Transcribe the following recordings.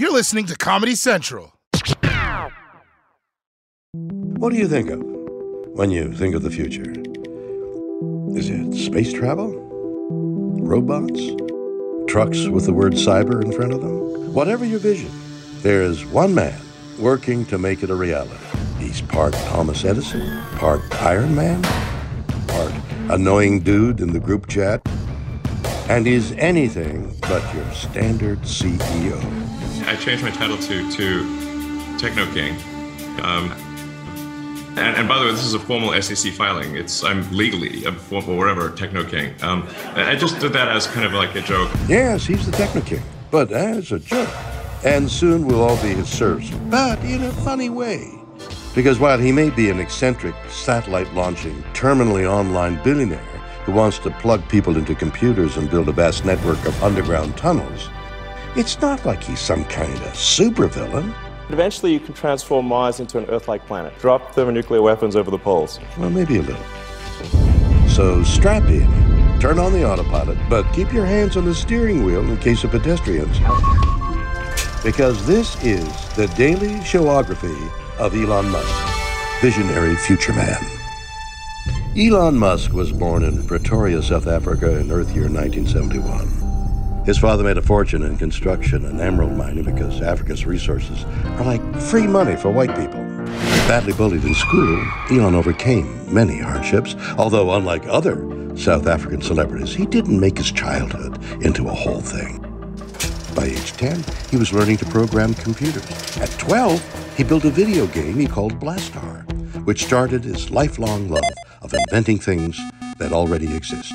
You're listening to Comedy Central. What do you think of when you think of the future? Is it space travel? Robots? Trucks with the word cyber in front of them? Whatever your vision, there's one man working to make it a reality. He's part Thomas Edison, part Iron Man, part annoying dude in the group chat, and he's anything but your standard CEO. I changed my title to to Techno King. Um, and, and, by the way, this is a formal SEC filing. It's I'm legally a formal whatever Techno King. Um, I just did that as kind of like a joke. Yes, he's the Techno King, but as a joke. And soon we'll all be his serfs, but in a funny way. Because while he may be an eccentric, satellite launching, terminally online billionaire who wants to plug people into computers and build a vast network of underground tunnels, it's not like he's some kind of supervillain. Eventually, you can transform Mars into an Earth like planet. Drop thermonuclear weapons over the poles. Well, maybe a little. So strap in, turn on the autopilot, but keep your hands on the steering wheel in case of pedestrians. Because this is the daily showography of Elon Musk, visionary future man. Elon Musk was born in Pretoria, South Africa in Earth year 1971. His father made a fortune in construction and emerald mining because Africa's resources are like free money for white people. Badly bullied in school, Elon overcame many hardships, although, unlike other South African celebrities, he didn't make his childhood into a whole thing. By age 10, he was learning to program computers. At 12, he built a video game he called Blastar, which started his lifelong love of inventing things that already exist.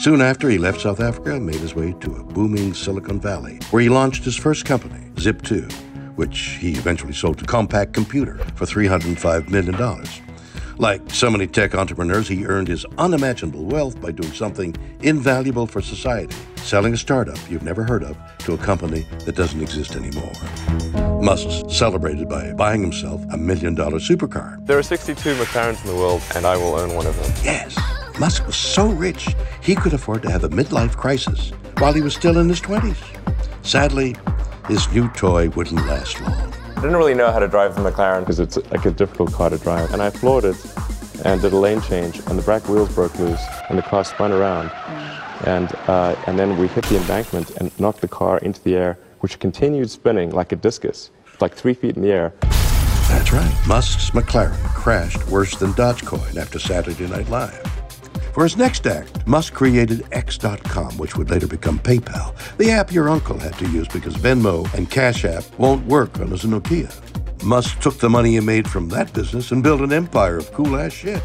Soon after, he left South Africa and made his way to a booming Silicon Valley, where he launched his first company, Zip2, which he eventually sold to Compaq Computer for $305 million. Like so many tech entrepreneurs, he earned his unimaginable wealth by doing something invaluable for society, selling a startup you've never heard of to a company that doesn't exist anymore. Musk celebrated by buying himself a million dollar supercar. There are 62 McLarens in the world, and I will own one of them. Yes. Musk was so rich, he could afford to have a midlife crisis while he was still in his 20s. Sadly, his new toy wouldn't last long. I didn't really know how to drive the McLaren because it's like a difficult car to drive. And I floored it and did a lane change, and the back wheels broke loose, and the car spun around. And, uh, and then we hit the embankment and knocked the car into the air, which continued spinning like a discus, like three feet in the air. That's right. Musk's McLaren crashed worse than Dogecoin after Saturday Night Live. For his next act, Musk created X.com, which would later become PayPal, the app your uncle had to use because Venmo and Cash App won't work on his Nokia. Musk took the money he made from that business and built an empire of cool ass shit.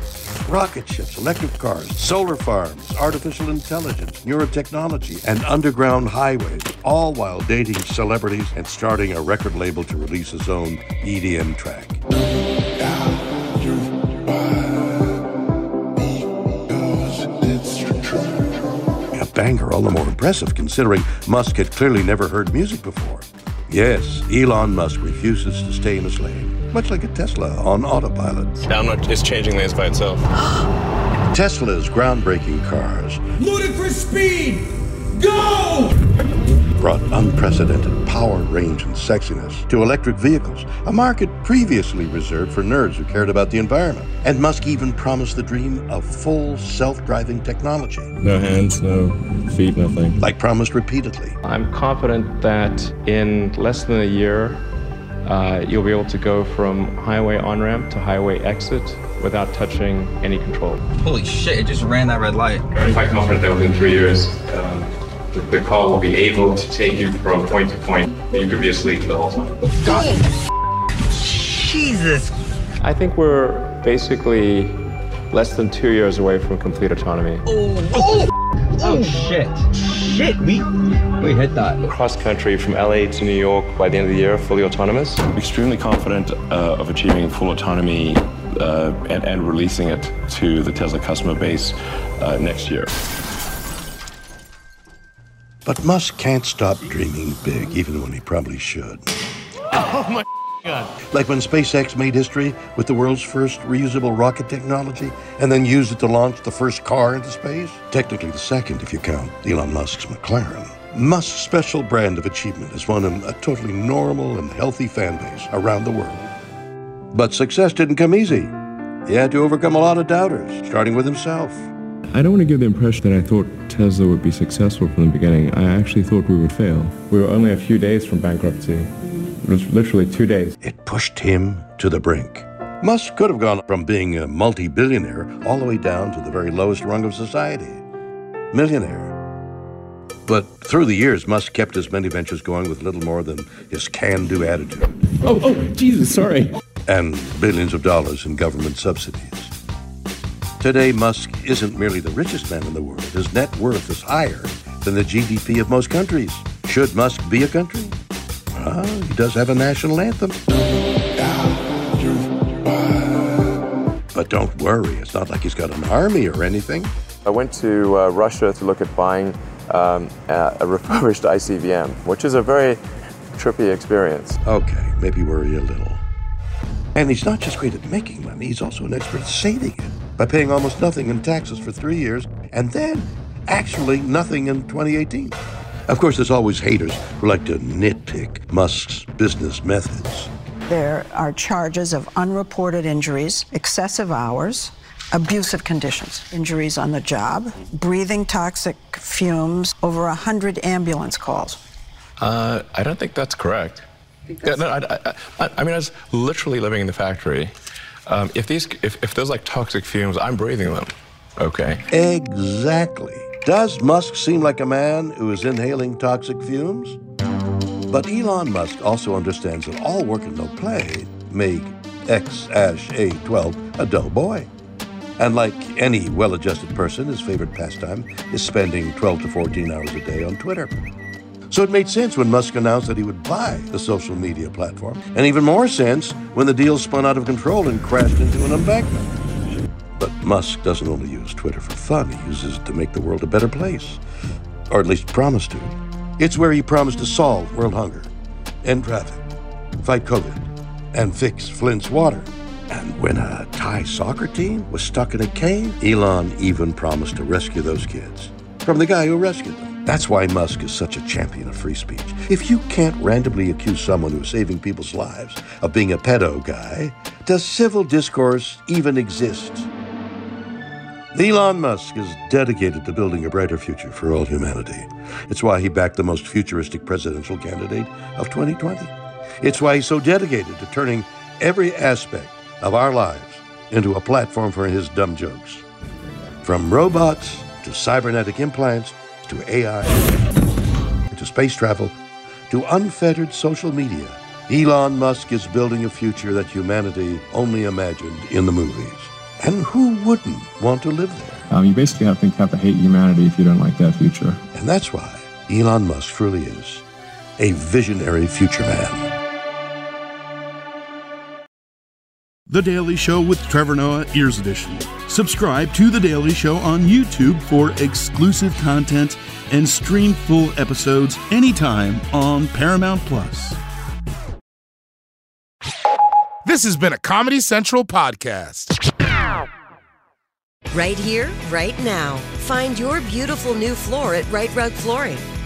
Rocket ships, electric cars, solar farms, artificial intelligence, neurotechnology, and underground highways, all while dating celebrities and starting a record label to release his own EDM track. Banger, all the more impressive considering Musk had clearly never heard music before. Yes, Elon Musk refuses to stay in his lane, much like a Tesla on autopilot. Download is changing lanes by itself. Tesla's groundbreaking cars. Ludicrous speed! Go! Brought unprecedented power, range, and sexiness to electric vehicles, a market previously reserved for nerds who cared about the environment. And Musk even promised the dream of full self driving technology. No hands, no feet, nothing. Like promised repeatedly. I'm confident that in less than a year, uh, you'll be able to go from highway on ramp to highway exit without touching any control. Holy shit, it just ran that red light. I'm quite confident that within three years, um, the, the car will be able to take you from point to point. You could be asleep the whole time. God. Jesus. I think we're basically less than two years away from complete autonomy. Oh, oh shit. Shit, we we hit that. Cross country from LA to New York by the end of the year, fully autonomous. Extremely confident uh, of achieving full autonomy uh, and, and releasing it to the Tesla customer base uh, next year. But Musk can't stop dreaming big, even when he probably should. Oh my God. Like when SpaceX made history with the world's first reusable rocket technology and then used it to launch the first car into space. Technically, the second if you count Elon Musk's McLaren. Musk's special brand of achievement has won him a totally normal and healthy fan base around the world. But success didn't come easy. He had to overcome a lot of doubters, starting with himself. I don't want to give the impression that I thought Tesla would be successful from the beginning. I actually thought we would fail. We were only a few days from bankruptcy. It was literally two days. It pushed him to the brink. Musk could have gone from being a multi billionaire all the way down to the very lowest rung of society millionaire. But through the years, Musk kept his many ventures going with little more than his can do attitude Oh, oh, Jesus, sorry. and billions of dollars in government subsidies. Today, Musk isn't merely the richest man in the world. His net worth is higher than the GDP of most countries. Should Musk be a country? Well, he does have a national anthem. But don't worry, it's not like he's got an army or anything. I went to uh, Russia to look at buying um, a, a refurbished ICBM, which is a very trippy experience. Okay, maybe worry a little. And he's not just great at making money, he's also an expert at saving it by paying almost nothing in taxes for three years and then actually nothing in 2018. Of course, there's always haters who like to nitpick Musk's business methods. There are charges of unreported injuries, excessive hours, abusive conditions, injuries on the job, breathing toxic fumes, over 100 ambulance calls. Uh, I don't think that's correct. Yeah, no, I, I, I, I mean, I was literally living in the factory. Um, if these, if, if there's like toxic fumes, I'm breathing them. Okay. Exactly. Does Musk seem like a man who is inhaling toxic fumes? But Elon Musk also understands that all work and no play make X Æ A-12 a dull boy. And like any well-adjusted person, his favorite pastime is spending 12 to 14 hours a day on Twitter. So it made sense when Musk announced that he would buy the social media platform, and even more sense when the deal spun out of control and crashed into an embankment. But Musk doesn't only use Twitter for fun, he uses it to make the world a better place. Or at least promise to. It's where he promised to solve world hunger, end traffic, fight COVID, and fix Flint's water. And when a Thai soccer team was stuck in a cave, Elon even promised to rescue those kids from the guy who rescued them. That's why Musk is such a champion of free speech. If you can't randomly accuse someone who's saving people's lives of being a pedo guy, does civil discourse even exist? Elon Musk is dedicated to building a brighter future for all humanity. It's why he backed the most futuristic presidential candidate of 2020. It's why he's so dedicated to turning every aspect of our lives into a platform for his dumb jokes. From robots to cybernetic implants to AI to space travel to unfettered social media, Elon Musk is building a future that humanity only imagined in the movies. And who wouldn't want to live there? Um, you basically have to, have to hate humanity if you don't like that future. And that's why Elon Musk truly is a visionary future man. The Daily Show with Trevor Noah, Ears Edition. Subscribe to The Daily Show on YouTube for exclusive content and stream full episodes anytime on Paramount Plus. This has been a Comedy Central podcast. Right here, right now. Find your beautiful new floor at Rite Rug Flooring.